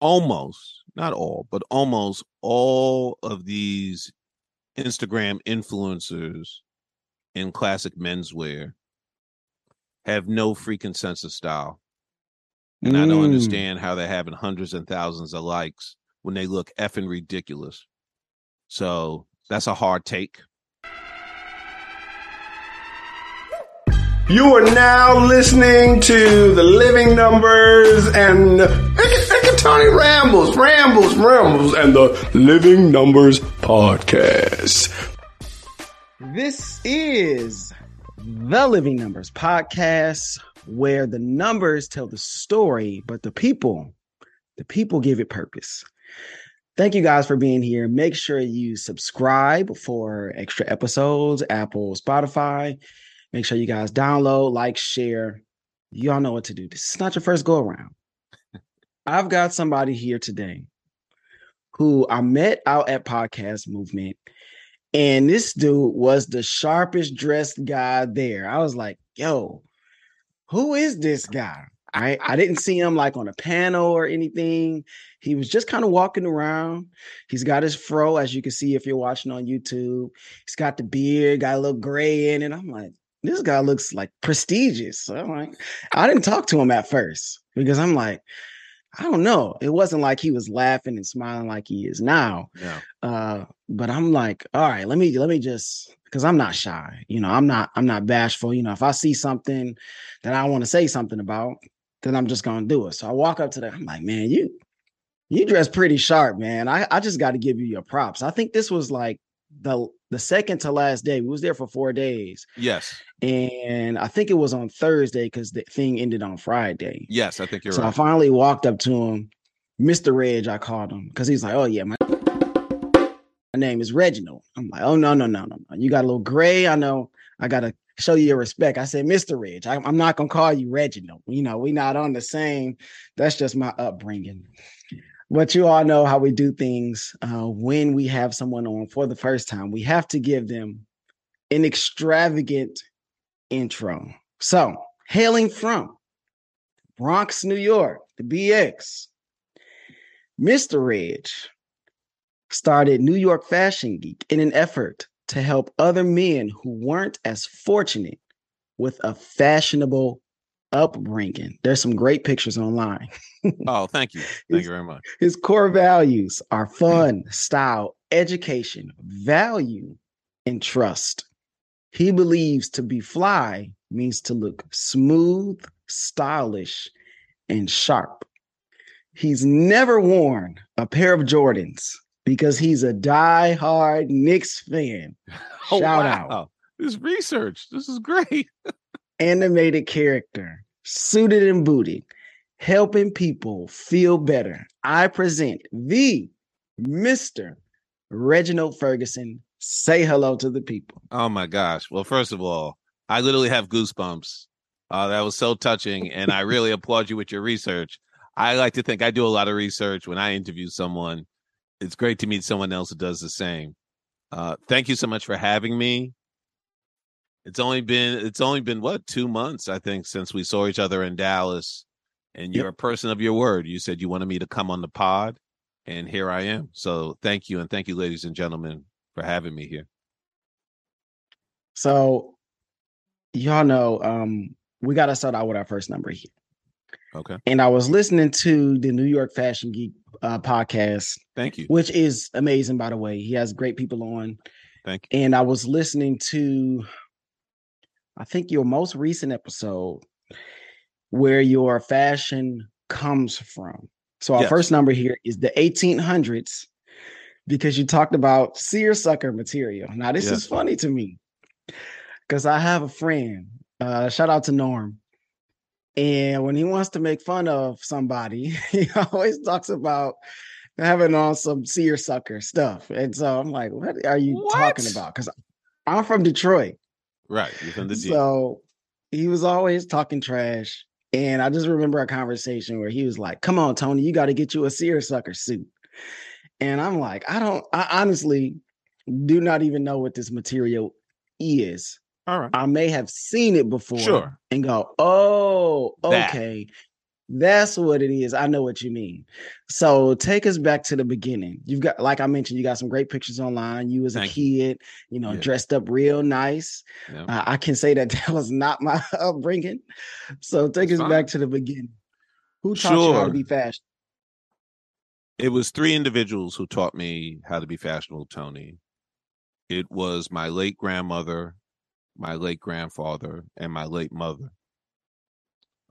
almost, not all, but almost all of these Instagram influencers in classic menswear have no freaking sense of style. And mm. I don't mm. understand how they're having hundreds and thousands of likes when they look effing ridiculous. So that's a hard take. You are now listening to the Living Numbers and Tony Rambles, Rambles, Rambles, and the Living Numbers Podcast. This is the Living Numbers Podcast, where the numbers tell the story, but the people, the people give it purpose. Thank you guys for being here. Make sure you subscribe for extra episodes, Apple, Spotify. Make sure you guys download, like, share. Y'all know what to do. This is not your first go around. I've got somebody here today who I met out at Podcast Movement. And this dude was the sharpest dressed guy there. I was like, yo, who is this guy? I, I didn't see him like on a panel or anything. He was just kind of walking around. He's got his fro, as you can see if you're watching on YouTube. He's got the beard, got a little gray in it. I'm like, this guy looks like prestigious. So I'm like, I didn't talk to him at first because I'm like, I don't know. It wasn't like he was laughing and smiling like he is now. Yeah. Uh, but I'm like, all right, let me let me just because I'm not shy. You know, I'm not I'm not bashful. You know, if I see something that I want to say something about, then I'm just gonna do it. So I walk up to them. I'm like, man, you you dress pretty sharp, man. I, I just got to give you your props. I think this was like the the second to last day. We was there for four days. Yes. And I think it was on Thursday because the thing ended on Friday. Yes, I think you're so right. So I finally walked up to him, Mr. Reg, I called him because he's like, Oh yeah, my, my name is Reginald. I'm like, oh no, no, no, no, no. You got a little gray. I know I gotta show you your respect. I said, Mr. Reg, I, I'm not gonna call you Reginald. You know, we not on the same. That's just my upbringing but you all know how we do things uh, when we have someone on for the first time. We have to give them an extravagant intro. So, hailing from Bronx, New York, the BX, Mr. Reg started New York Fashion Geek in an effort to help other men who weren't as fortunate with a fashionable upbringing. There's some great pictures online. oh, thank you. Thank you very much. His core values are mm-hmm. fun, style, education, value, and trust. He believes to be fly means to look smooth, stylish, and sharp. He's never worn a pair of Jordans because he's a die-hard Knicks fan. Oh, Shout wow. out. This research. This is great. animated character, suited and booted, helping people feel better. I present the Mr. Reginald Ferguson. Say hello to the people. Oh my gosh. Well, first of all, I literally have goosebumps. Uh, that was so touching. And I really applaud you with your research. I like to think I do a lot of research when I interview someone. It's great to meet someone else who does the same. Uh, thank you so much for having me. It's only been it's only been what two months I think since we saw each other in Dallas, and you're yep. a person of your word. You said you wanted me to come on the pod, and here I am. So thank you, and thank you, ladies and gentlemen, for having me here. So, y'all know, um, we got to start out with our first number here. Okay. And I was listening to the New York Fashion Geek uh, podcast. Thank you. Which is amazing, by the way. He has great people on. Thank you. And I was listening to I think your most recent episode where your fashion comes from. So our yes. first number here is the 1800s because you talked about seersucker material. Now this yes. is funny to me because I have a friend. Uh, shout out to Norm. And when he wants to make fun of somebody, he always talks about having on some seersucker stuff. And so I'm like, what are you what? talking about? Because I'm from Detroit. Right. Within the So he was always talking trash. And I just remember a conversation where he was like, Come on, Tony, you got to get you a seersucker suit. And I'm like, I don't, I honestly do not even know what this material is. All right. I may have seen it before sure. and go, Oh, okay. That. That's what it is. I know what you mean. So take us back to the beginning. You've got, like I mentioned, you got some great pictures online. You as a Thank kid, you know, Yeah. dressed up real nice. Yeah. Uh, I can say that that was not my upbringing. So take That's us fine. back to the beginning. Who taught you how to be fashion? It was three individuals who taught me how to be fashionable, Tony. It was my late grandmother, my late grandfather, and my late mother.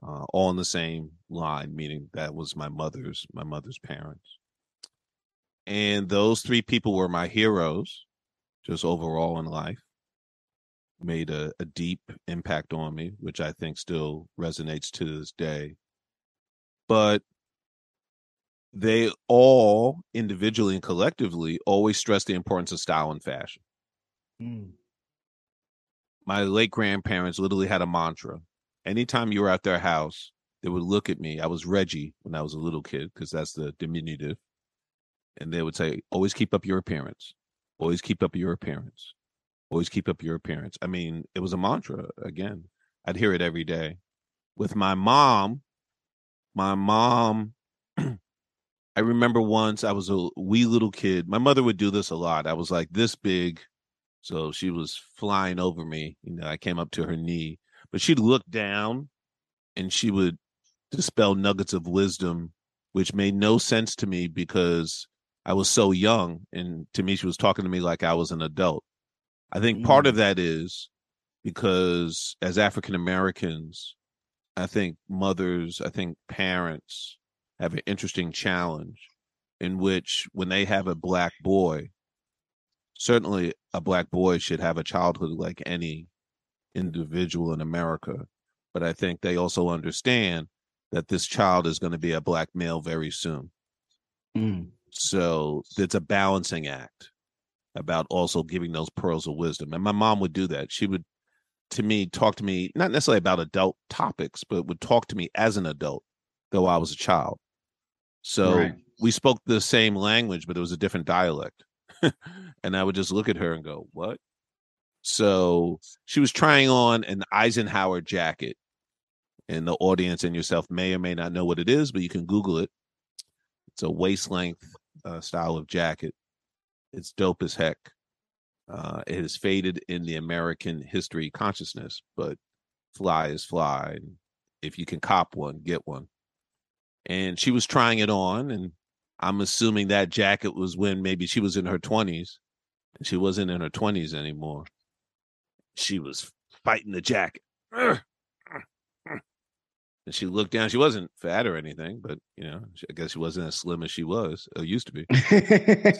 Uh, all in the same line, meaning that was my mother's my mother's parents. And those three people were my heroes, just overall in life. Made a, a deep impact on me, which I think still resonates to this day. But they all individually and collectively always stress the importance of style and fashion. Mm. My late grandparents literally had a mantra. Anytime you were at their house, they would look at me. I was Reggie when I was a little kid because that's the diminutive. And they would say, always keep up your appearance. Always keep up your appearance. Always keep up your appearance. I mean, it was a mantra again. I'd hear it every day. With my mom, my mom I remember once I was a wee little kid. My mother would do this a lot. I was like this big. So she was flying over me. You know, I came up to her knee, but she'd look down and she would dispel nuggets of wisdom, which made no sense to me because I was so young. And to me, she was talking to me like I was an adult. I think part of mm. that is because as African Americans, I think mothers, I think parents have an interesting challenge in which when they have a black boy, certainly a black boy should have a childhood like any individual in America. But I think they also understand that this child is going to be a black male very soon. Mm. So it's a balancing act about also giving those pearls of wisdom. And my mom would do that. She would, to me, talk to me, not necessarily about adult topics, but would talk to me as an adult, though I was a child. So Right. we spoke the same language, but it was a different dialect. and I would just look at her and go, What? So she was trying on an Eisenhower jacket. And the audience and yourself may or may not know what it is, but you can Google it. It's a waist length uh, style of jacket. It's dope as heck. Uh, it has faded in the American history consciousness, but fly is fly. If you can cop one, get one. And she was trying it on, and I'm assuming that jacket was when maybe she was in her 20s, and she wasn't in her 20s anymore. She was fighting the jacket. And she looked down. She wasn't fat or anything, but you know, I guess she wasn't as slim as she was or used to be.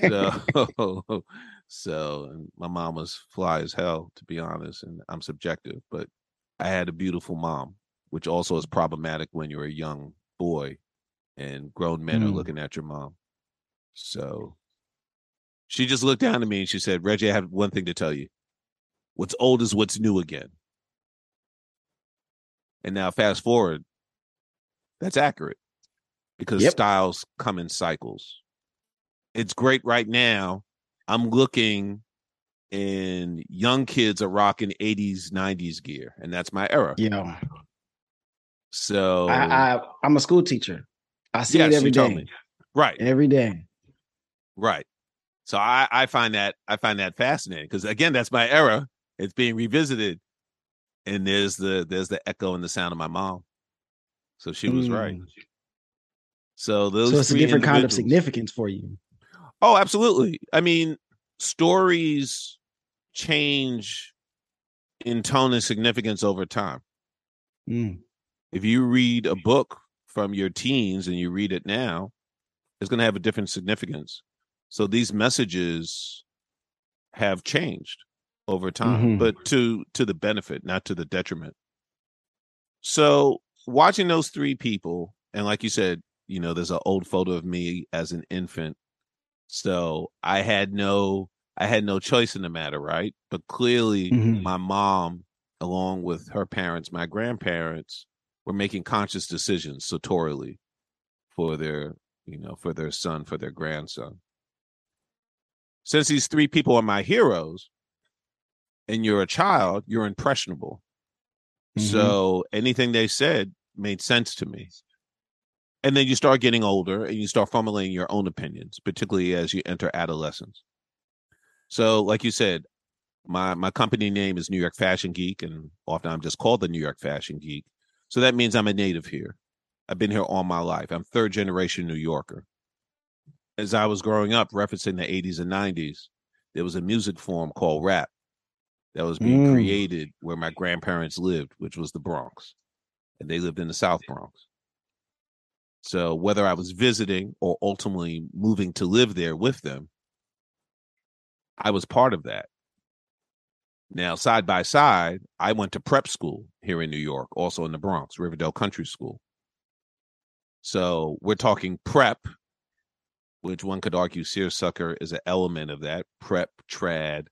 So, so and my mom was fly as hell, to be honest, and I'm subjective, but I had a beautiful mom, which also is problematic when you're a young boy and grown men are Mm. looking at your mom. So she just looked down at me and she said, Reggie, I have one thing to tell you. What's old is what's new again. And now fast forward, that's accurate because Yep. styles come in cycles. It's great right now. I'm looking and young kids are rocking 80s, 90s gear, and that's my era. you know, So I, I I'm a school teacher. I see Yes, it every day. right, Every day. right. So I, I find that I find that fascinating because again, that's my era. It's being revisited, and there's the there's the echo and the sound of my mom. So she was right. Mm. So those So it's a different kind of significance for you. Oh, absolutely. I mean, stories change in tone and significance over time. Mm. If you read a book from your teens and you read it now, it's going to have a different significance. So these messages have changed over time, Mhm. but to to the benefit, not to the detriment. So watching those three people, and like you said, you know, there's an old photo of me as an infant. So I had no I had no choice in the matter, right? But clearly Mhm. my mom, along with her parents, my grandparents, were making conscious decisions sartorially for their, you know, for their son, for their grandson. Since these three people are my heroes, and you're a child, you're impressionable. Mhm. So anything they said made sense to me. and then you start getting older and you start formulating your own opinions, particularly as you enter adolescence. So, like you said, my my company name is New York Fashion Geek, and often I'm just called the New York Fashion Geek. So that means I'm a native here. I've been here all my life. I'm third generation New Yorker. As I was growing up, referencing the 80s and 90s, there was a music form called rap that was being Mm. created where my grandparents lived, which was the Bronx. And they lived in the South Bronx. So whether I was visiting or ultimately moving to live there with them, I was part of that. Now, side by side, I went to prep school here in New York, also in the Bronx, Riverdale Country School. So we're talking prep, which one could argue seersucker is an element of that prep, trad,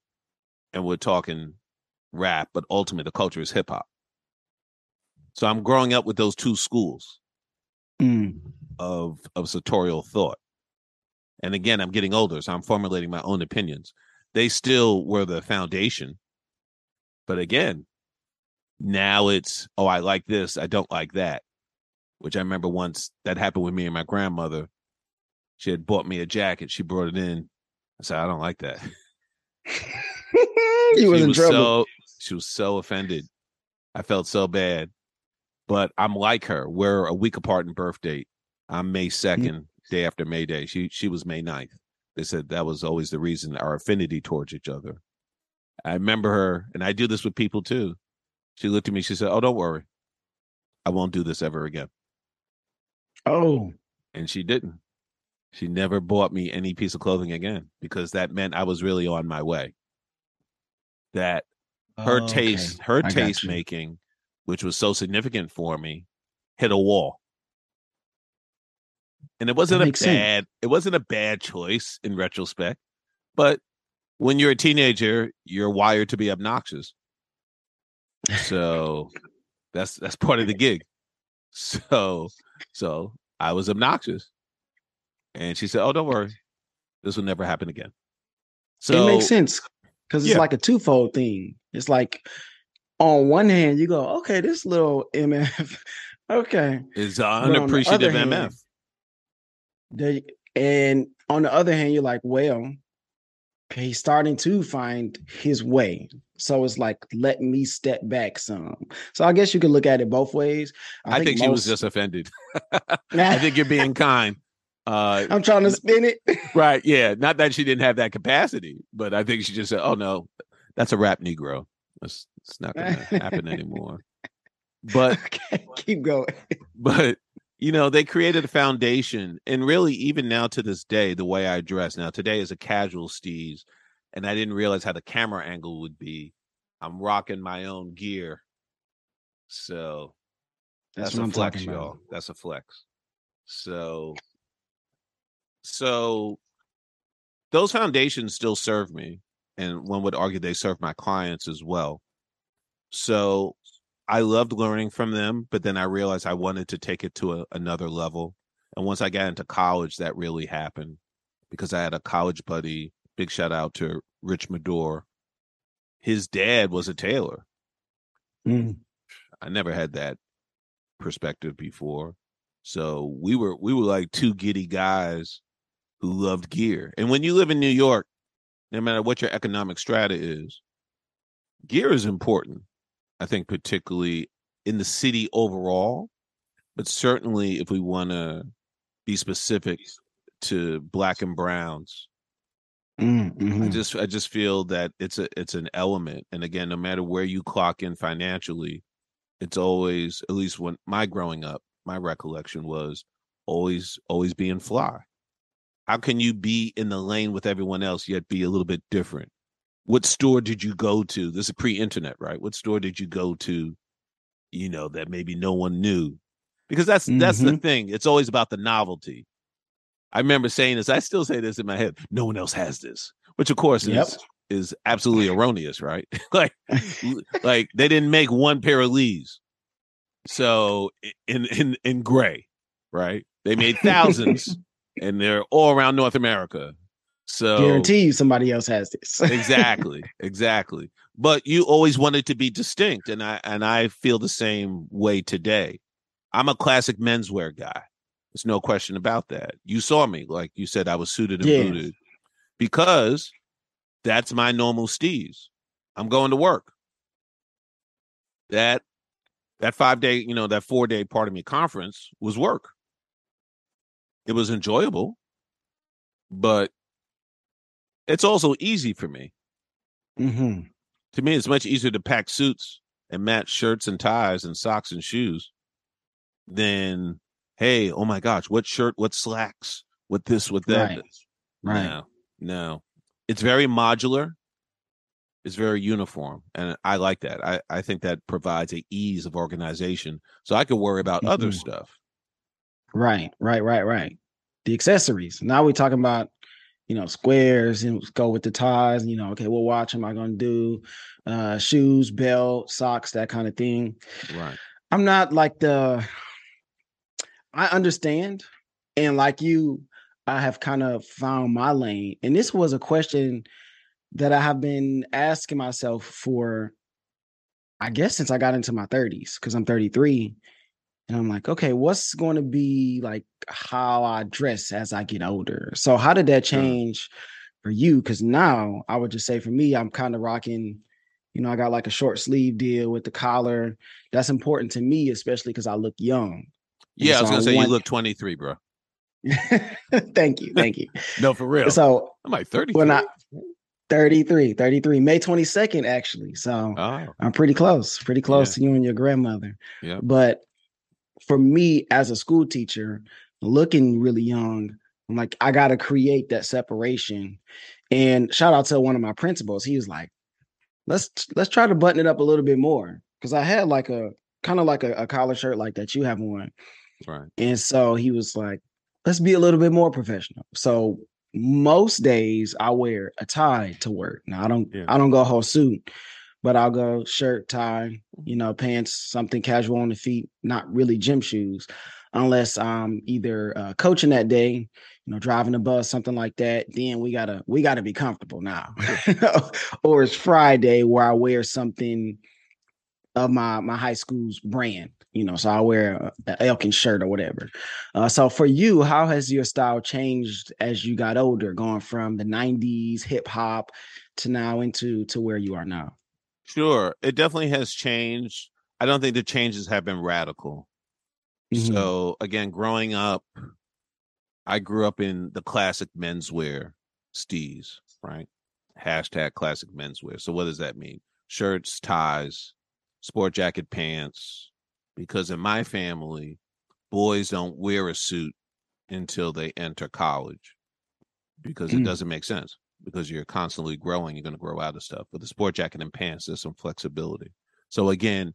and we're talking rap, but ultimately the culture is hip hop. So I'm growing up with those two schools Mm. of of sartorial thought. And again, I'm getting older, so I'm formulating my own opinions. They still were the foundation. But again, now it's, oh, I like this, I don't like that. Which I remember once that happened with me and my grandmother. She had bought me a jacket, she brought it in. I said, I don't like that. he was she in was trouble. so she was so offended. I felt so bad. But I'm like her. We're a week apart in birth date. I'm May 2nd, day after May Day. She she was May 9th. They said that was always the reason our affinity towards each other. I remember her, and I do this with people too. She looked at me, she said, Oh, don't worry. I won't do this ever again. oh, And she didn't. She never bought me any piece of clothing again because that meant I was really on my way. That her oh, okay. taste, her I taste making, which was so significant for me, hit a wall. And it wasn't a makes sense. bad, it wasn't a bad choice in retrospect. But when you're a teenager, you're wired to be obnoxious. So that's that's part of the gig. So so I was obnoxious. And she said, Oh, don't worry. This will never happen again. So it makes sense because it's Yeah. like a twofold thing. It's like on one hand, you go, okay, this little MF, okay, is on the unappreciative other hand, MF. And on the other hand, you're like, well, he's starting to find his way. So it's like, let me step back some. So I guess you could look at it both ways. I, think, she was just offended. I think you're being kind. Uh, I'm trying to spin it. right. Yeah. Not that she didn't have that capacity, but I think she just said, oh, no, that's a rap Negro. That's, it's not going to happen anymore. But, okay, keep going. but, you know, they created a foundation. And really, even now to this day, the way I dress now, today is a casual steez. And I didn't realize how the camera angle would be. I'm rocking my own gear. So That's, That's, a flex, y'all. That's a flex. So, so those foundations still serve me, and one would argue they serve my clients as well. So, I loved learning from them, but then I realized I wanted to take it to a, another level. And once I got into college, that really happened because I had a college buddy. Big shout out to Rich Madore. His dad was a tailor. Mm. I never had that perspective before. So we were we were like two giddy guys who loved gear. And when you live in New York, no matter what your economic strata is, gear is important. I think particularly in the city overall, but certainly if we want to be specific to black and browns, Mm, I mhm. just I just feel that it's a it's an element. And again, no matter where you clock in financially, it's always at least when my growing up, my recollection was always always being fly. How can you be in the lane with everyone else yet be a little bit different? What store did you go to? This is pre-internet, right? What store did you go to, you know, that maybe no one knew? Because that's that's the mm-hmm. thing. It's always about the novelty. I remember saying this. I still say this in my head. No one else has this, which of course Yep. is is absolutely erroneous, right? like, like they didn't make one pair of Lees. So in in in gray, right? They made thousands, and they're all around North America. So Guarantee you somebody else has this. exactly, exactly. But you always wanted to be distinct, and I and I feel the same way today. I'm a classic menswear guy. There's no question about that. You saw me, like you said, I was suited and Yeah. booted because that's my normal steez. I'm going to work. That that five day, you know, that four day part of me conference was work. It was enjoyable, but it's also easy for me. hmm To me, it's much easier to pack suits and match shirts and ties and socks and shoes than, hey, oh my gosh, what shirt, what slacks, what this, what that. Right. Right. No, no. It's very modular. It's very uniform. And I like that. I, I think that provides a ease of organization. So I could worry about other Mhm. stuff. Right, right, right, right. The accessories. Now we're talking about, you know, squares and go with the ties. You know, okay, what watch am I going to do? Uh, shoes, belt, socks, that kind of thing. Right. I'm not like the. I understand, and like you, I have kind of found my lane. And this was a question that I have been asking myself for, I guess, since I got into my 30s, because I'm 33. And I'm like, okay, what's going to be like how I dress as I get older? So, how did that change for you? Because now I would just say for me, I'm kind of rocking, you know, I got like a short sleeve deal with the collar. That's important to me, especially because I look young. Yeah, I was gonna I say want- you look 23, bro. thank you. Thank you. No, for real. So, I'm like 33. when I 33, 33, May 22nd, actually. So, oh, I'm pretty close, pretty close Yeah. to you and your grandmother. Yeah. But for me as a school teacher, looking really young, I'm like, I gotta create that separation. And shout out to one of my principals. He was like, let's let's try to button it up a little bit more. Cause I had like a kind of like a, a collar shirt like that you have on. right. And so he was like, let's be a little bit more professional. So most days I wear a tie to work. Now I don't Yeah. I don't go whole suit, but I'll go shirt, tie, you know, pants, something casual on the feet, not really gym shoes, unless I'm either uh, coaching that day, you know, driving a bus, something like that. Then we gotta we gotta be comfortable now. or it's Friday where I wear something of my my high school's brand, you know. So I wear a, a Elkin shirt or whatever. Uh, so for you, how has your style changed as you got older, going from the '90s hip hop to now into to where you are now? Sure. It definitely has changed. I don't think the changes have been radical. Mhm. So again, growing up, I grew up in the classic menswear steez, right? Hashtag classic menswear. So what does that mean? Shirts, ties, sport jacket, pants. Because in my family, boys don't wear a suit until they enter college because it Mm. doesn't make sense because you're constantly growing. You're going to grow out of stuff. But the sport jacket and pants, there's some flexibility. So again,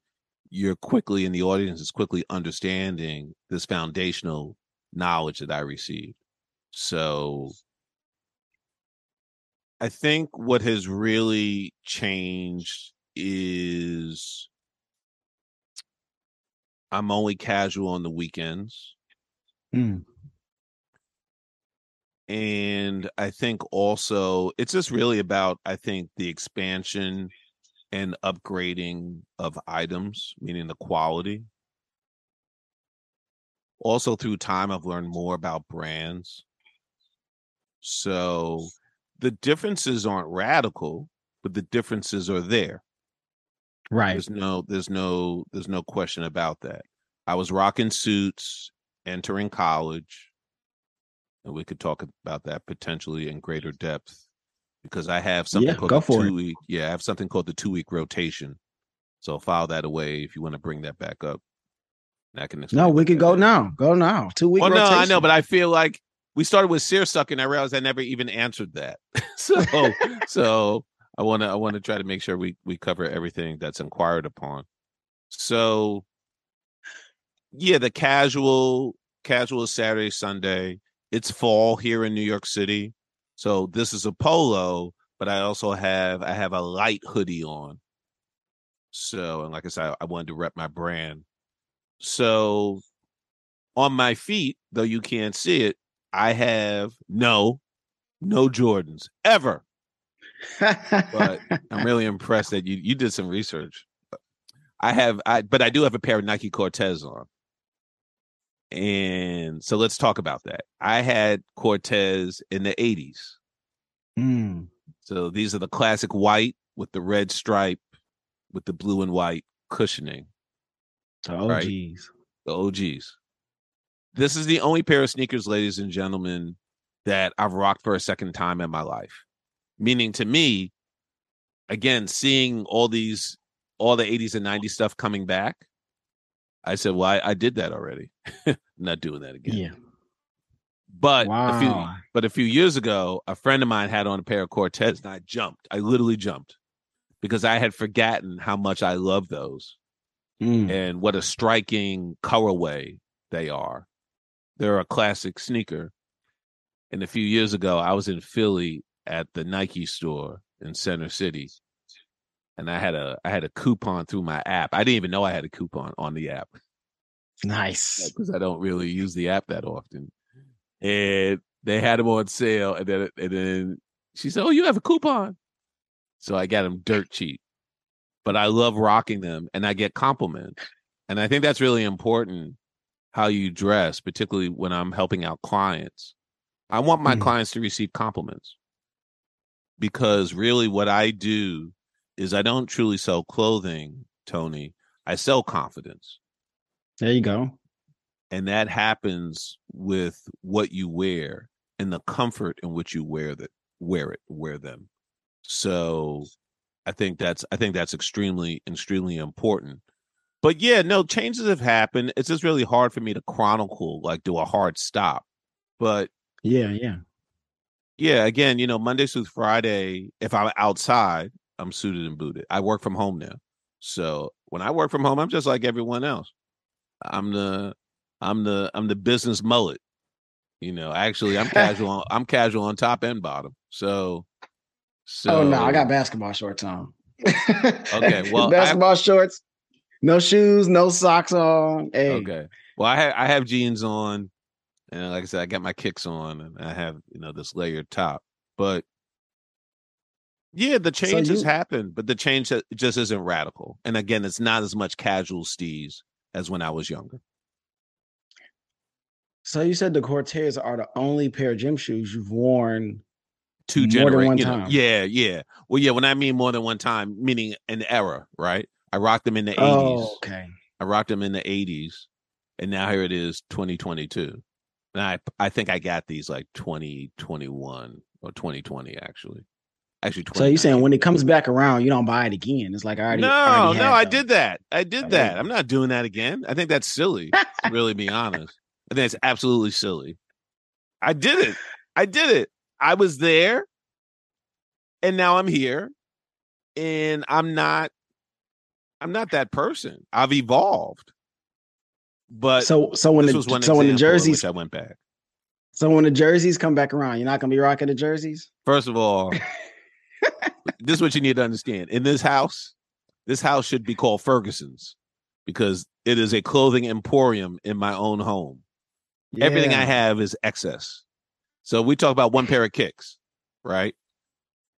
you're quickly in the audience is quickly understanding this foundational knowledge that I received. So I think what has really changed is I'm only casual on the weekends. Mm. And I think also it's just really about, I think, the expansion and upgrading of items, meaning the quality. Also, through time, I've learned more about brands. So the differences aren't radical, but the differences are there. Right. There's no, there's no, there's no question about that. I was rocking suits, entering college, and we could talk about that potentially in greater depth because I have something Yeah, called go the it. two week. Yeah, I have something called the two week rotation. So file that away if you want to bring that back up. And I can No, we can go now. Go now. Two week. Well, oh, no, I know, but I feel like we started with seersucker, and I realized I never even answered that. so, so I want to, I want to try to make sure we we cover everything that's inquired upon. So, yeah, the casual, casual Saturday, Sunday. It's fall here in New York City, so this is a polo, but I also have I have a light hoodie on. So, and like I said, I wanted to rep my brand. So, on my feet, though you can't see it, I have no, no Jordans ever. But I'm really impressed that you you did some research. I have I but I do have a pair of Nike Cortez on. And so let's talk about that. I had Cortez in the 80s. Mm. So these are the classic white with the red stripe with the blue and white cushioning, The Right. OGs. the OGs. This is the only pair of sneakers, ladies and gentlemen, that I've rocked for a second time in my life. Meaning to me, again, seeing all these, all the 80s and 90s stuff coming back, I said, well, I, I did that already. I'm not doing that again. Yeah. But a few, but a few years ago, a friend of mine had on a pair of Cortez, and I jumped. I literally jumped because I had forgotten how much I love those Mm. and what a striking colorway they are. They're a classic sneaker. And a few years ago, I was in Philly at the Nike store in Center City, and I had a I had a coupon through my app. I didn't even know I had a coupon on the app Nice. because I don't really use the app that often. And they had them on sale, and then and then she said, "Oh, you have a coupon," so I got them dirt cheap. But I love rocking them, and I get compliments, and I think that's really important. How you dress, particularly when I'm helping out clients, I want my Mhm. clients to receive compliments because really, what I do is I don't truly sell clothing, Tony. I sell confidence There you go. and that happens with what you wear and the comfort in which you wear that wear it wear them so i think that's i think that's extremely extremely important but yeah no changes have happened it's just really hard for me to chronicle like do a hard stop but Yeah, yeah. yeah again you know monday through friday if i'm outside i'm suited and booted. I work from home now. So when i work from home i'm just like everyone else. I'm the i'm the i'm the business mullet you know? Actually i'm casual on, i'm casual on top and bottom. So so oh no, I got basketball shorts on. Okay, well, I- basketball shorts, no shoes, no socks on. Hey, okay. Well i have i have jeans on and like i said i got my kicks on and i have you know this layered top. But yeah the So changes you- happen but the change ha- just isn't radical and again it's not as much casual steez as when i was younger So you said the Cortez are the only pair of gym shoes you've worn. two one generations time. yeah yeah well yeah when i mean more than one time meaning an era right i rocked them in the 80s Oh, okay. I rocked them in the 80s, and now here it is 2022. And I I think I got these like 2021 or 2020 actually. Actually, So you're saying when it comes back around, you don't buy it again? It's like I already. no, already no, I did that. I did that. I'm not doing that again. I think that's silly. to really be honest, I think it's absolutely silly. I did it. I did it. I was there, and now I'm here, and I'm not. I'm not that person. I've evolved, but So so when the so when the jerseys I went back. so when the jerseys come back around, you're not gonna be rocking the jerseys. First of all, this is what you need to understand. In this house, this house should be called Ferguson's because it is a clothing emporium in my own home. Everything I have is excess. So we talk about one pair of kicks, right?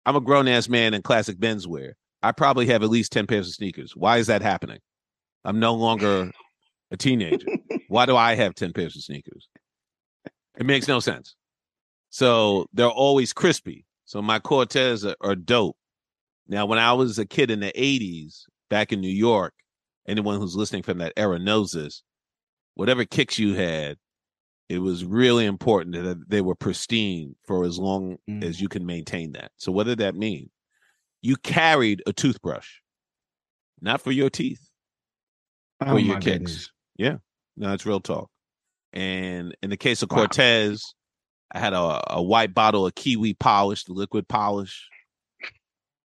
I'm a grown ass man in classic menswear. I probably have at least 10 pairs of sneakers. Why is that happening? I'm no longer a teenager. Why do I have 10 pairs of sneakers? It makes no sense. So they're always crispy. So my Cortez are, are dope. Now, when I was a kid in the 80s back in New York, anyone who's listening from that era knows this. Whatever kicks you had, it was really important that they were pristine for as long Mm. as you can maintain that. So, what did that mean? You carried a toothbrush, not for your teeth Oh, for your kicks. goodness. Yeah, no, it's real talk. And in the case of Wow. Cortez, I had a, a white bottle of kiwi polish, the liquid polish.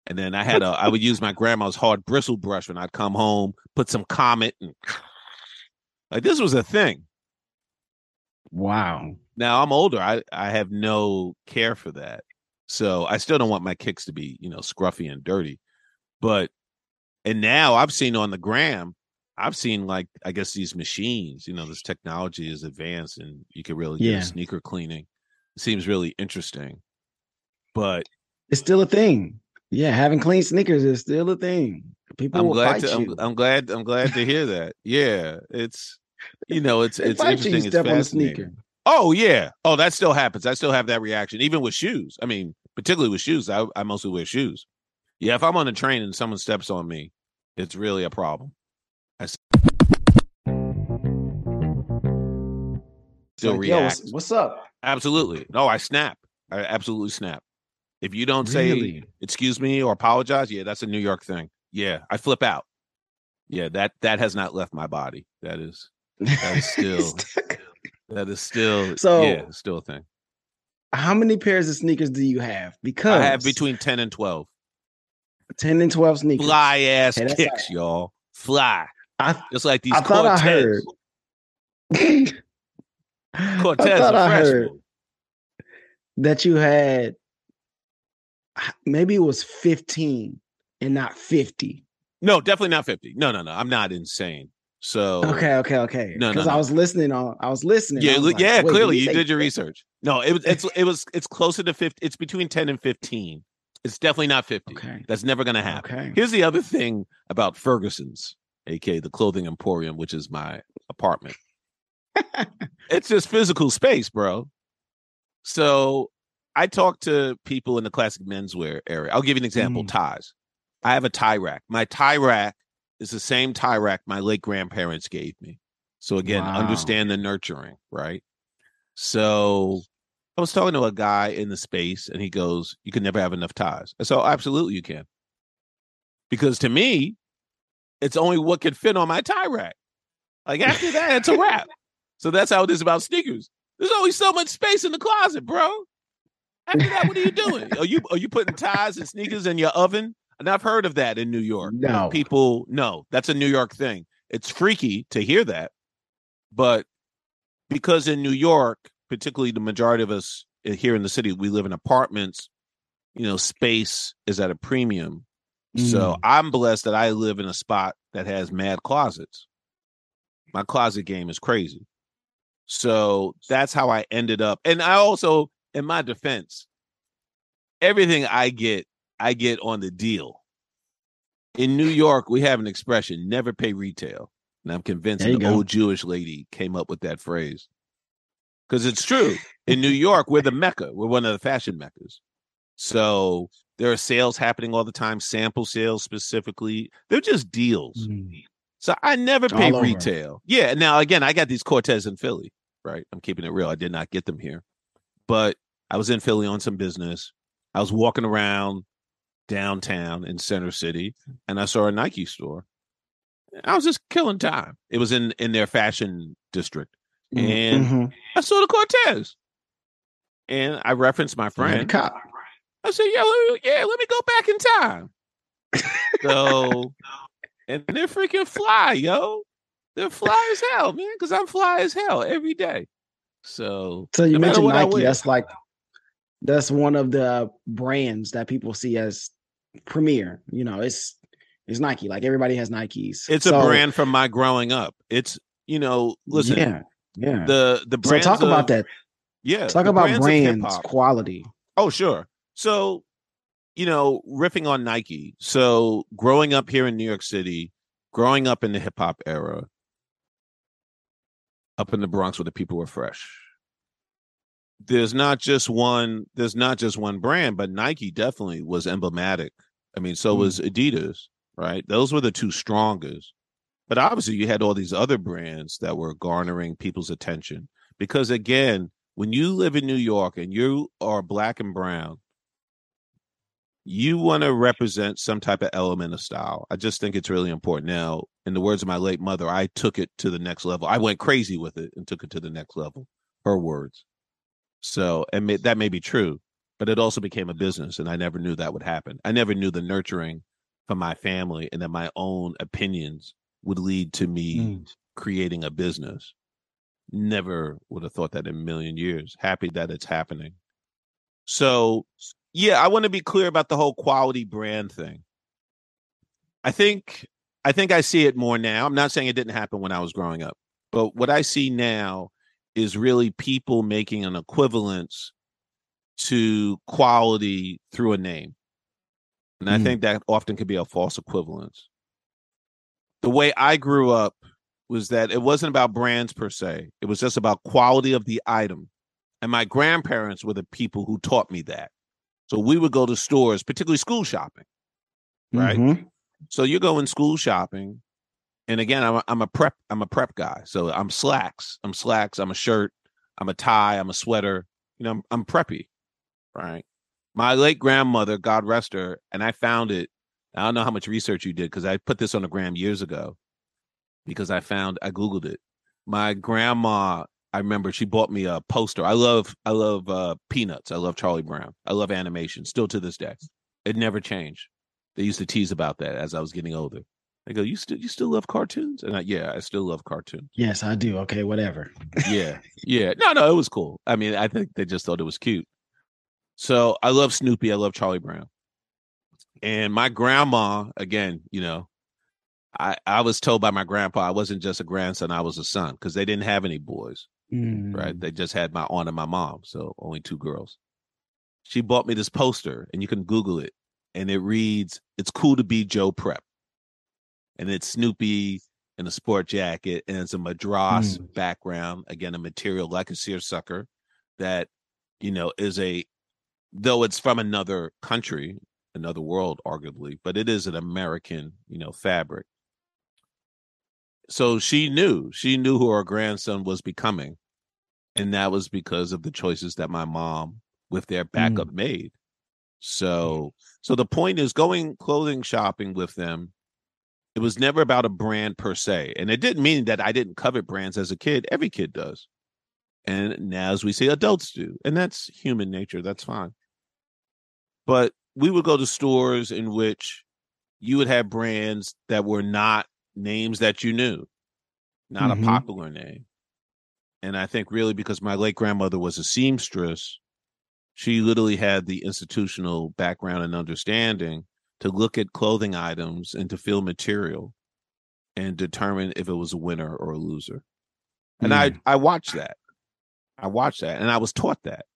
And then I had a, I would use my grandma's hard bristle brush when I'd come home, put some Comet, and like this was a thing. Wow. Now I'm older. I I have no care for that. So I still don't want my kicks to be, you know, scruffy and dirty. But and now I've seen on the gram, I've seen like I guess these machines, you know, this technology is advanced and you can really Yeah. a sneaker cleaning. It seems really interesting. But It's still a thing. Yeah, having clean sneakers is still a thing. People I'm will glad fight to you. I'm, I'm glad I'm glad to hear that. Yeah, it's you know, it's it's interesting. It's step on a fascinating. sneaker. Oh yeah. Oh, that still happens. I still have that reaction, even with shoes. I mean, particularly with shoes. I, I mostly wear shoes. Yeah, if I'm on a train and someone steps on me, it's really a problem. I still Like, yo, react. what's, what's up? Absolutely. No, I snap. I absolutely snap. If you don't say excuse me or apologize, yeah, that's a New York thing. Yeah, I flip out. Yeah, that that has not left my body. That is that is still that is still So- yeah, still a thing. How many pairs of sneakers do you have? Because I have between 10 and 12. 10 and 12 sneakers. Fly ass Hey, kicks, y'all. Fly. I, Just like these I thought I heard. Cortez I thought I heard that you had maybe it was 15 and not 50. No, definitely not 50. No, no, no. I'm not insane. So Okay, okay, okay. No, no, Because I was listening on I was listening. Yeah, was like, yeah, clearly you did your 50? research. No, it was it's it was it's closer to 50. It's between 10 and 15. It's definitely not 50. Okay. That's never gonna happen. Okay. Here's the other thing about Ferguson's, aka the clothing emporium, which is my apartment. it's just physical space, bro. So I talk to people in the classic menswear area. I'll give you an example Mm. ties. I have a tie rack. My tie rack is the same tie rack my late grandparents gave me. So again, Wow. understand the nurturing, right? So I was talking to a guy in the space and he goes, You can never have enough ties. I said, "Oh, absolutely you can. Because to me, it's only what can fit on my tie rack. Like after that, it's a wrap. So that's how it is about sneakers. There's always so much space in the closet, bro. After that, what are you doing? Are you are you putting ties and sneakers in your oven? And I've heard of that in New York. No. People, no, that's a New York thing. It's freaky to hear that. But because in New York, particularly the majority of us uh, here in the city, we live in apartments, you know, space is at a premium. So Mm. I'm blessed that I live in a spot that has mad closets. My closet game is crazy. So that's how I ended up. And I also, in my defense, everything I get, I get on the deal. In New York, we have an expression, never pay retail. And I'm convinced an go. old Jewish lady came up with that phrase. Because it's true. In New York, we're the Mecca. We're one of the fashion meccas. So there are sales happening all the time, sample sales specifically. They're just deals. Mm. So I never pay retail. Yeah. Now again, I got these Cortez in Philly, right? I'm keeping it real. I did not get them here. But I was in Philly on some business. I was walking around downtown in Center City and I saw a Nike store. I was just killing time. It was in in their fashion district. And Mhm. I saw the Cortez. And I referenced my friend. cop. I said, yeah, let me, yeah, let me go back in time. so, and they're freaking fly, yo. They're fly as hell, man, because I'm fly as hell every day. So, So you no mentioned Nike. That's like that's one of the brands that people see as premier. You know, it's it's Nike. Like everybody has Nikes. it's So, a brand from my growing up. It's, you know, listen, Yeah, yeah. the the so brands talk about that. Yeah, Talk about brands brands quality. Oh, sure. So, you know, riffing on Nike. So, growing up here in New York City, growing up in the hip hop era, up in the Bronx where the people were fresh. There's not just one, there's not just one brand, but Nike definitely was emblematic. I mean, so Mm. was Adidas, right? Those were the two strongest. But obviously you had all these other brands that were garnering people's attention. Because again, when you live in New York and you are black and brown, you want to represent some type of element of style. I just think it's really important. Now, in the words of my late mother, I took it to the next level. I went crazy with it and took it to the next level. Her words. So, and may, that may be true, but it also became a business, and I never knew that would happen. I never knew the nurturing from my family and that my own opinions would lead to me Mm. creating a business. Never would have thought that in a million years. Happy that it's happening. So, yeah, I want to be clear about the whole quality brand thing. I think I think I see it more now. I'm not saying it didn't happen when I was growing up, but what I see now is really people making an equivalence to quality through a name. And I Mm. think that often could be a false equivalence. The way I grew up was that it wasn't about brands per se. It was just about quality of the item. And my grandparents were the people who taught me that. So we would go to stores, particularly school shopping, right? Mhm. So you're going school shopping, and again, I'm a, I'm a prep I'm a prep guy. So I'm slacks, I'm slacks, I'm a shirt, I'm a tie, I'm a sweater. You know, I'm, I'm preppy, right? My late grandmother, God rest her, and I found it. I don't know how much research you did because I put this on the gram years ago because I found I googled it. My grandma, I remember she bought me a poster. I love I love uh Peanuts. I love Charlie Brown. I love animation still to this day. It never changed. They used to tease about that as I was getting older. They go, "You still you still love cartoons?" And I, yeah, I still love cartoons. Yes, I do. Okay, whatever. Yeah, yeah. No, no, it was cool. I mean, I think they just thought it was cute. So I love Snoopy. I love Charlie Brown. And my grandma, again, you know, I I was told by my grandpa I wasn't just a grandson, I was a son because they didn't have any boys, Mm. right? They just had my aunt and my mom, so only two girls. She bought me this poster, and you can Google it, and it reads, "It's cool to be Joe Prep," and it's Snoopy in a sport jacket, and it's a madras mm. background, again, a material like a seersucker that you know is a though it's from another country, another world, arguably, but it is an American, you know, fabric. So she knew, she knew who her grandson was becoming. And that was because of the choices that my mom with their backup mm. made. So so the point is going clothing shopping with them. It was never about a brand per se. And it didn't mean that I didn't covet brands as a kid. Every kid does. And now as we say adults do. And that's human nature. That's fine. But we would go to stores in which you would have brands that were not names that you knew, not Mhm. a popular name. And I think really because my late grandmother was a seamstress, she literally had the institutional background and understanding to look at clothing items and to feel material and determine if it was a winner or a loser. And I mm. I watched that. I watched that and I was taught that.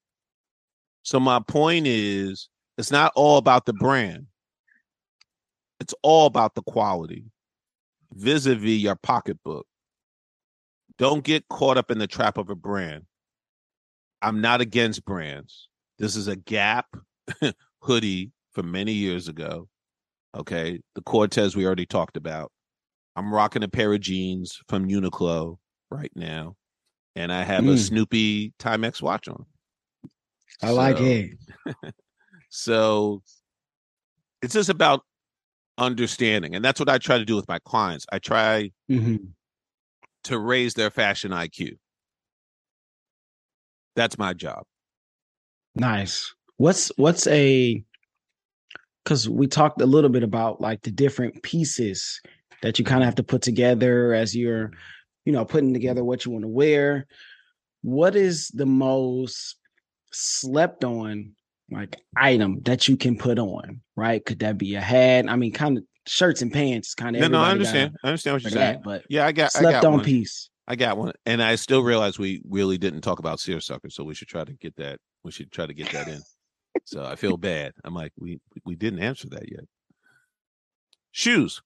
So my point is it's not all about the brand. It's all about the quality vis-a-vis your pocketbook. Don't get caught up in the trap of a brand. I'm not against brands. This is a Gap hoodie from many years ago. Okay. The Cortez we already talked about. I'm rocking a pair of jeans from Uniqlo right now. And I have a Mm. Snoopy Timex watch on. I like it. So it's just about understanding. And that's what I try to do with my clients. I try hmm to raise their fashion IQ. That's my job. Nice. What's what's a because we talked a little bit about like the different pieces that you kind of have to put together as you're, you know, putting together what you want to wear. What is the most slept on like item that you can put on? Right? Could that be a hat? I mean, kind of shirts and pants. Kind of. No, no, I understand. I understand what you're saying. but Yeah, I got I slept got on one. piece. I got one. And I still realize we really didn't talk about seersucker, so we should try to get that. We should try to get that in. So I feel bad. I'm like, we we didn't answer that yet. Shoes.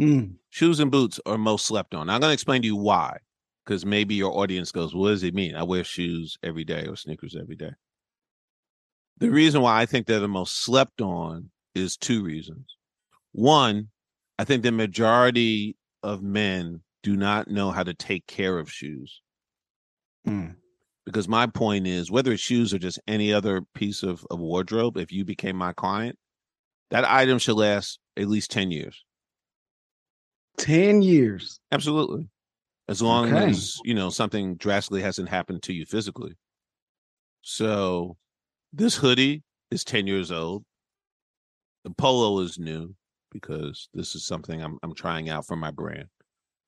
Mm, shoes and boots are most slept on. I'm going to explain to you why, because maybe your audience goes, "What does it mean? I wear shoes every day or sneakers every day." The reason why I think they're the most slept on is two reasons. One, I think the majority of men do not know how to take care of shoes. mm, Because my point is, whether it's shoes or just any other piece of, of wardrobe, if you became my client, that item should last at least 10 years. Ten years. Absolutely. As long Okay. as, you know, something drastically hasn't happened to you physically. So this hoodie is 10 years old. The polo is new because this is something I'm I'm trying out for my brand.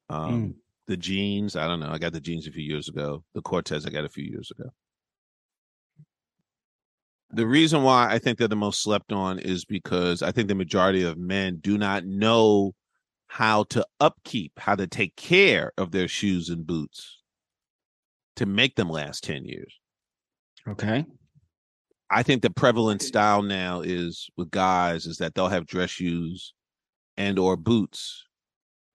Um Mm. The jeans, I don't know. I got the jeans a few years ago. The Cortez I got a few years ago. The reason why I think they're the most slept on is because I think the majority of men do not know how to upkeep, how to take care of their shoes and boots to make them last 10 years. Okay. I think the prevalent style now is with guys is that they'll have dress shoes and or boots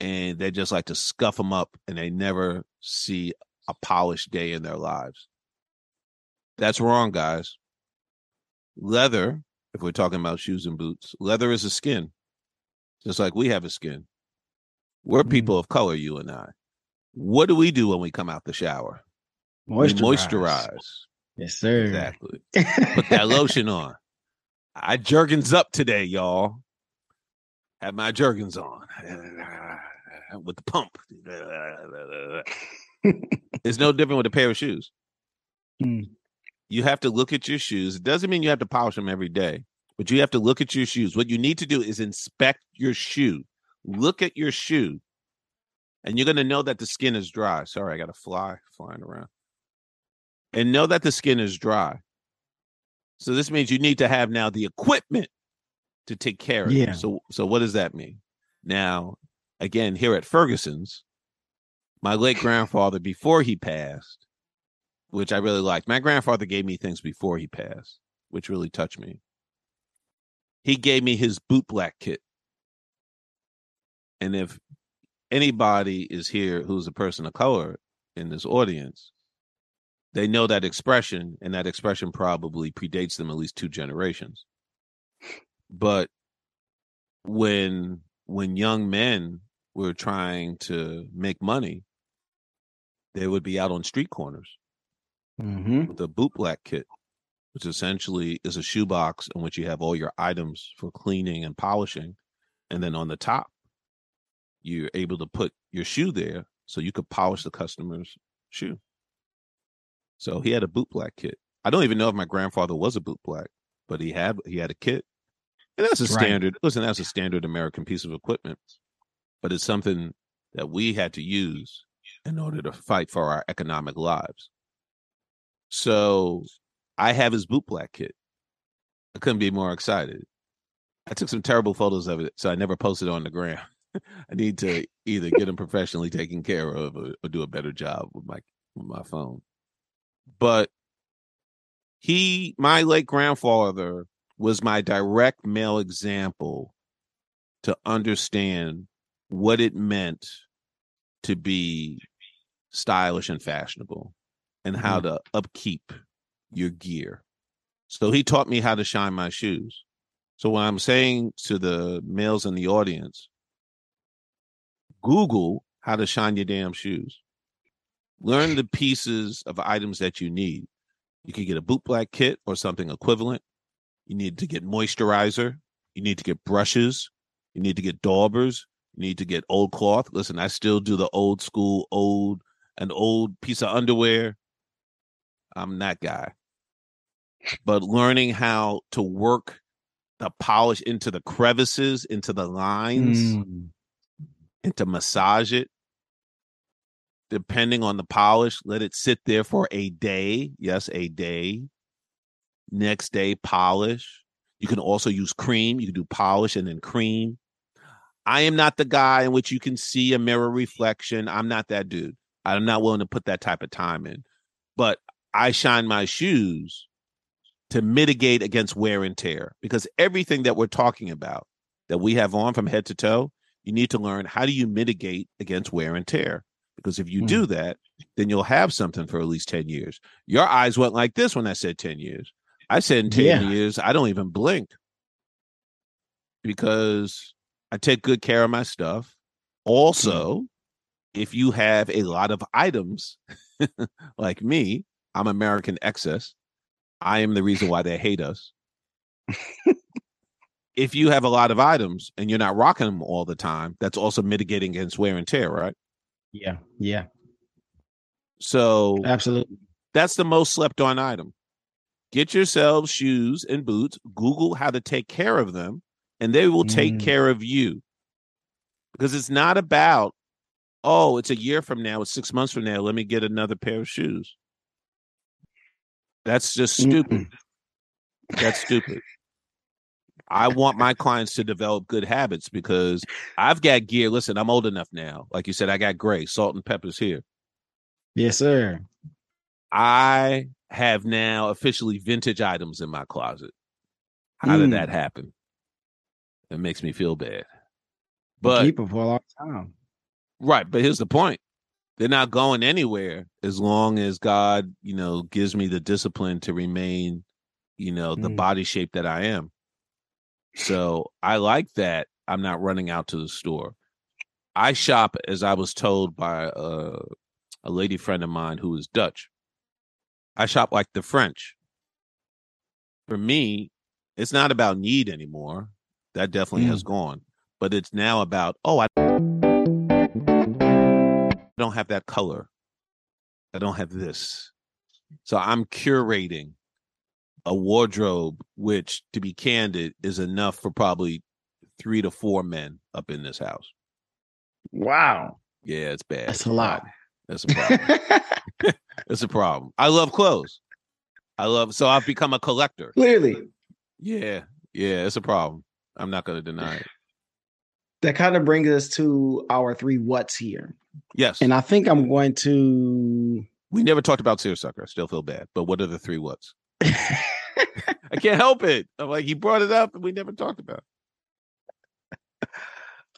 and they just like to scuff them up and they never see a polished day in their lives. That's wrong, guys. Leather, if we're talking about shoes and boots, leather is a skin, just like we have a skin. We're Mhm. people of color, you and I. What do we do when we come out the shower? We Moisturize. moisturize. Yes, sir. Exactly. Put that lotion on. I jergens up today, y'all. Have my jergens on with the pump. it's no different with a pair of shoes. Hmm. You have to look at your shoes. It doesn't mean you have to polish them every day, but you have to look at your shoes. What you need to do is inspect your shoe. Look at your shoe, and you're going to know that the skin is dry. Sorry, I got a fly flying around. And know that the skin is dry. So this means you need to have now the equipment to take care of Yeah. it. So so what does that mean? Now, again, here at Ferguson's, my late grandfather before he passed, which I really liked. My grandfather gave me things before he passed, which really touched me. He gave me his boot black kit. And if anybody is here who's a person of color in this audience, they know that expression, and that expression probably predates them at least two generations. But when when young men were trying to make money, they would be out on street corners hmm with a boot black kit, which essentially is a shoebox in which you have all your items for cleaning and polishing. And then on the top, you're able to put your shoe there so you could polish the customer's shoe. So he had a bootblack kit. I don't even know if my grandfather was a bootblack, but he had he had a kit. And that's a Right. standard. Listen, that's a standard American piece of equipment. But it's something that we had to use in order to fight for our economic lives. So I have his boot black kit. I couldn't be more excited. I took some terrible photos of it, so I never posted it on the gram. I need to either get them professionally taken care of or, or do a better job with my with my phone. But he, my late grandfather, was my direct male example to understand what it meant to be stylish and fashionable and how mm-hmm. to upkeep your gear. So he taught me how to shine my shoes. So what I'm saying to the males in the audience, Google how to shine your damn shoes. Learn the pieces of items that you need. You can get a boot black kit or something equivalent. You need to get moisturizer. You need to get brushes. You need to get daubers. You need to get old cloth. Listen, I still do the old school, old, an old piece of underwear. I'm that guy. But learning how to work the polish into the crevices, into the lines, Mm. and to massage it. Depending on the polish, let it sit there for a day. Yes, a day. Next day, polish. You can also use cream. You can do polish and then cream. I am not the guy in which you can see a mirror reflection. I'm not that dude. I'm not willing to put that type of time in. But I shine my shoes to mitigate against wear and tear because everything that we're talking about that we have on from head to toe, you need to learn how do you mitigate against wear and tear. Because if you Hmm. do that, then you'll have something for at least 10 years. Your eyes went like this when I said 10 years. I said in 10 Yeah. years, I don't even blink because I take good care of my stuff. Mm. Also, if you have a lot of items like me, I'm American excess. I am the reason why they hate us. if you have a lot of items and you're not rocking them all the time, that's also mitigating against wear and tear, right? Yeah, yeah, So absolutely. that's the most slept on item. Get yourselves shoes and boots, Google how to take care of them, and they will take Mm. care of you. Because it's not about, oh, it's a year from now, it's six months from now, let me get another pair of shoes. That's just stupid. That's stupid. I want my clients to develop good habits because I've got gear. Listen, I'm old enough now. Like you said, I got gray, salt and peppers here. Yes, sir. I have now officially vintage items in my closet. How did Mm. that happen? It makes me feel bad. But keep it for a long time. Right, but here's the point. They're not going anywhere as long as God, you know, gives me the discipline to remain, you know, the Mm. body shape that I am. So I like that I'm not running out to the store. I shop as I was told by a, a lady friend of mine who is Dutch. I shop like the French. For me, it's not about need anymore. That definitely has mm. gone. But it's now about, oh, I don't have that color. I don't have this. So I'm curating a wardrobe, which, to be candid, is enough for probably three to four men up in this house. Wow. Yeah, it's bad. That's a lot. That's a problem. it's a problem. I love clothes. I love so I've become a collector. Clearly. Yeah, yeah, it's a problem. I'm not going to deny it. That kind of brings us to our three what's here. Yes, And I think I'm going to we never talked about seersucker. I still feel bad. But what are the three what's? I can't help it. I'm like he brought it up and we never talked about. it.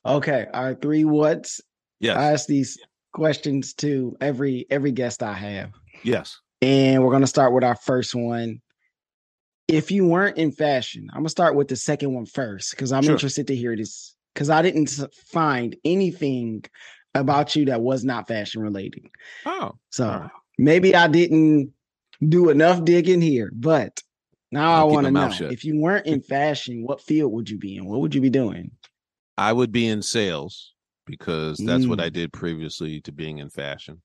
Okay, our three what's. Yes, I ask these questions to every every guest I have. yes. And we're gonna start with our first one. If you weren't in fashion, I'm gonna start with the second one first because I'm Sure. interested to hear this because I didn't find anything about you that was not fashion related. Oh, So right. maybe I didn't do enough digging here, but now I'll I want to know shut. if you weren't in fashion, what field would you be in? What would you be doing? I would be in sales because that's what Mm. I did previously to being in fashion.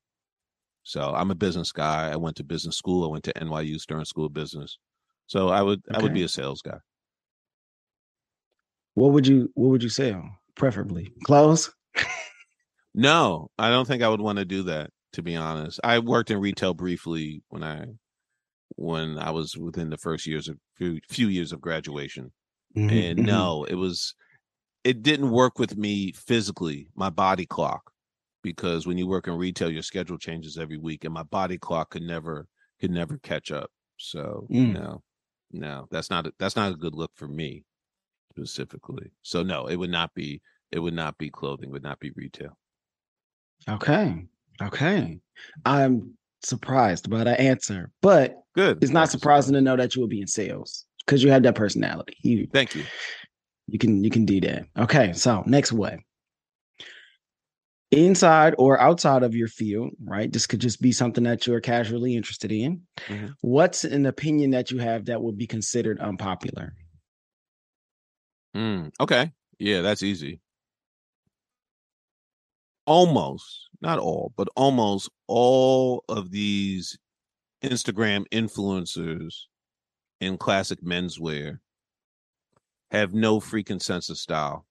So I'm a business guy. I went to business school. I went to NYU Stern School of Business. So I would I would be a sales guy. What would you What would you sell? Preferably clothes. No, I don't think I would want to do that. To be honest, I worked in retail briefly when I when I was within the first years of few, few years of graduation, and Mhm. no, it was it didn't work with me physically. My body clock, because when you work in retail, your schedule changes every week, and my body clock could never could never catch up. So Mm. no, no, that's not a, that's not a good look for me specifically. So no, it would not be it would not be clothing, would not be retail. Okay. Okay. I'm surprised by the answer, but Good. it's not surprising to know that you would be in sales because you have that personality. You Thank you. You can you can do that. Okay. So next one. Inside or outside of your field, right? This could just be something that you're casually interested in. Mhm. What's an opinion that you have that would be considered unpopular? Mm, okay. Yeah, that's easy. Almost, not all, but almost all of these Instagram influencers in classic menswear have no freaking sense of style.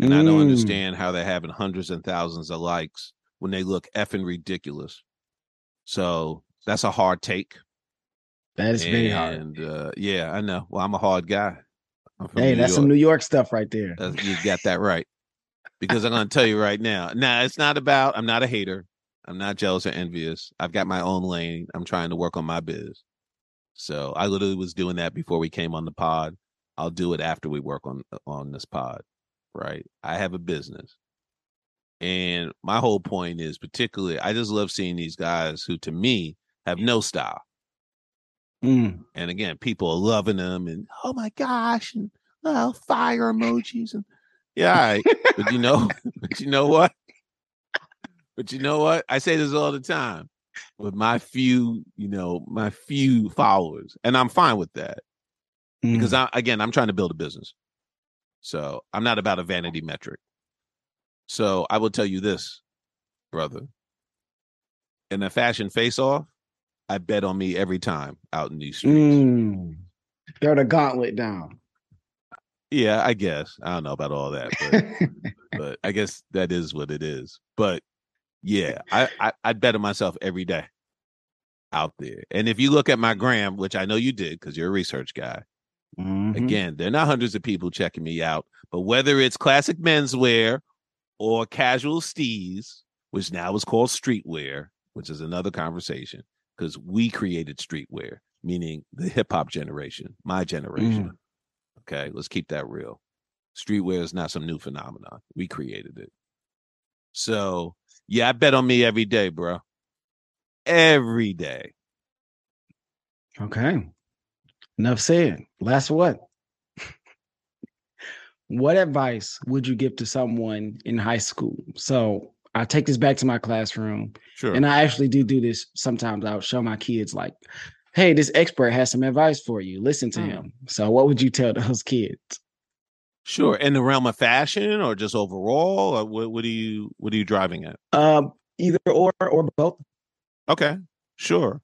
And I don't Mm, understand how they're having hundreds and thousands of likes when they look effing ridiculous. So that's a hard take. That is very hard. And uh, yeah, I know. Well, I'm a hard guy. Hey, New that's some New York stuff right there. That's, you got that right. Because I'm going to tell you right now. Now, it's not about, I'm not a hater. I'm not jealous or envious. I've got my own lane. I'm trying to work on my biz. So I literally was doing that before we came on the pod. I'll do it after we work on on this pod. Right. I have a business. And my whole point is particularly I just love seeing these guys who to me have no style. Mm. And again, people are loving them and oh my gosh, and oh, fire emojis and yeah, right. but you know, but you know what? But you know what? I say this all the time with my few, you know, my few followers, and I'm fine with that Mm. because I again, I'm trying to build a business, so I'm not about a vanity metric. So I will tell you this, brother. In a fashion face-off, I bet on me every time out in these streets. Mm. Throw the gauntlet down. Yeah, I guess. I don't know about all that, but but I guess that is what it is. But yeah, I, I I bet on myself every day out there. And if you look at my gram, which I know you did because you're a research guy, Mhm. again, there are not hundreds of people checking me out, but whether it's classic menswear or casual steez, which now is called streetwear, which is another conversation because we created streetwear, meaning the hip hop generation, my generation. Okay, let's keep that real. Streetwear is not some new phenomenon. We created it. So yeah, I bet on me every day, bro. Every day. Okay. Enough said. Last one. what advice would you give to someone in high school? So I take this back to my classroom, Sure. and I actually do do this sometimes. I'll show my kids like, "Hey, this expert has some advice for you. Listen to Mm. him." So, what would you tell those kids? Sure. In the realm of fashion or just overall, or what, what are you what are you driving at? Um, either or or both. Okay. Sure.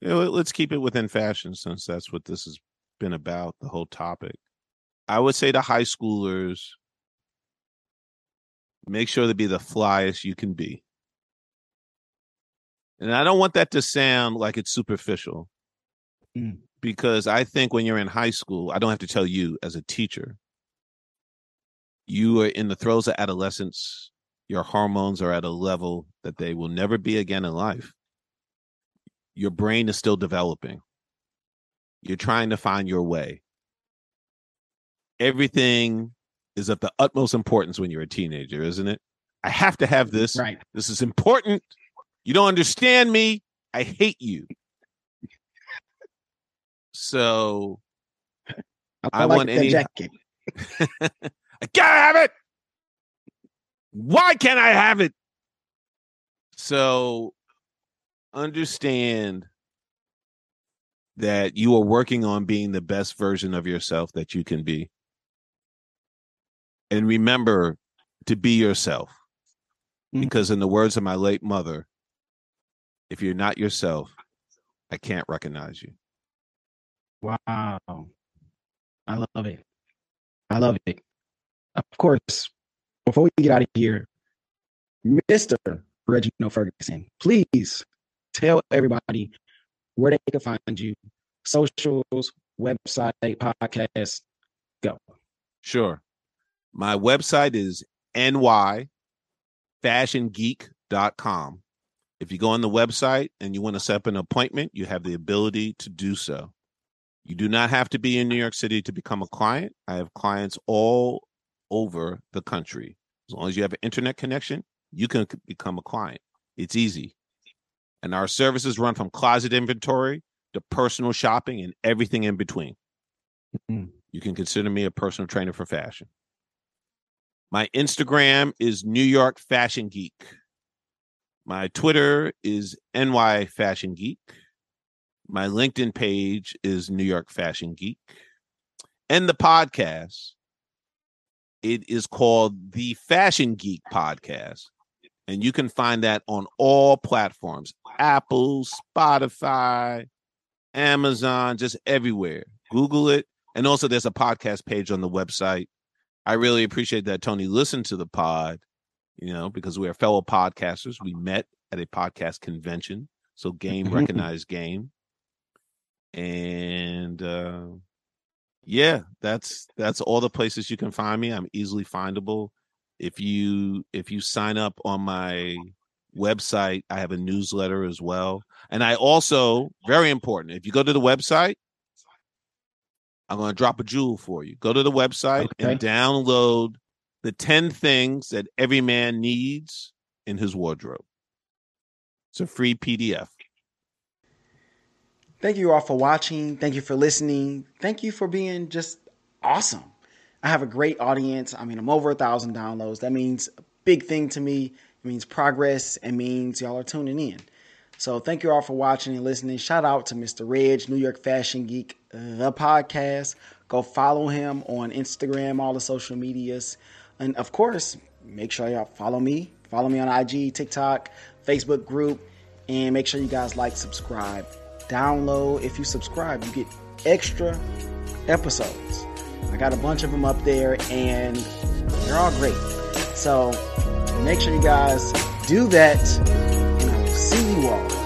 You know, let's keep it within fashion since that's what this has been about, the whole topic. I would say to high schoolers, make sure to be the flyest you can be. And I don't want that to sound like it's superficial Mm. because I think when you're in high school, I don't have to tell you as a teacher, you are in the throes of adolescence. Your hormones are at a level that they will never be again in life. Your brain is still developing. You're trying to find your way. Everything is of the utmost importance when you're a teenager, isn't it? I have to have this. Right. This is important. You don't understand me. I hate you. So I like want any- jacket. I gotta have it. Why can't I have it? So understand that you are working on being the best version of yourself that you can be. And remember to be yourself. Mm. Because, in the words of my late mother, if you're not yourself, I can't recognize you. Wow. I love it. I love it. Of course, before we get out of here, Mr. Reginald Ferguson, please tell everybody where they can find you, socials, website, podcast. Go. Sure. My website is nyfashiongeek.com. If you go on the website and you want to set up an appointment, you have the ability to do so. You do not have to be in New York City to become a client. I have clients all over the country. As long as you have an internet connection, you can become a client. It's easy. And our services run from closet inventory to personal shopping and everything in between. You can consider me a personal trainer for fashion. My Instagram is New York Fashion Geek. My Twitter is NY Fashion Geek. My LinkedIn page is New York Fashion Geek. And the podcast, it is called the Fashion Geek Podcast. And you can find that on all platforms Apple, Spotify, Amazon, just everywhere. Google it. And also, there's a podcast page on the website. I really appreciate that Tony listened to the pod, you know, because we are fellow podcasters. We met at a podcast convention. So game Mhm. recognized game. And uh yeah, that's that's all the places you can find me. I'm easily findable. If you if you sign up on my website, I have a newsletter as well. And I also, very important, if you go to the website, I'm going to drop a jewel for you. Go to the website and download the 10 things that every man needs in his wardrobe. It's a free PDF. Thank you all for watching. Thank you for listening. Thank you for being just awesome. I have a great audience. I mean, I'm over a thousand downloads. That means a big thing to me. It means progress. It means y'all are tuning in. So thank you all for watching and listening. Shout out to Mr. Reg, New York Fashion Geek, the podcast. Go follow him on Instagram, all the social medias. And of course, make sure y'all follow me. Follow me on IG, TikTok, Facebook group, and make sure you guys like, subscribe, download. If you subscribe, you get extra episodes. I got a bunch of them up there, and they're all great. So make sure you guys do that, and I'll see you all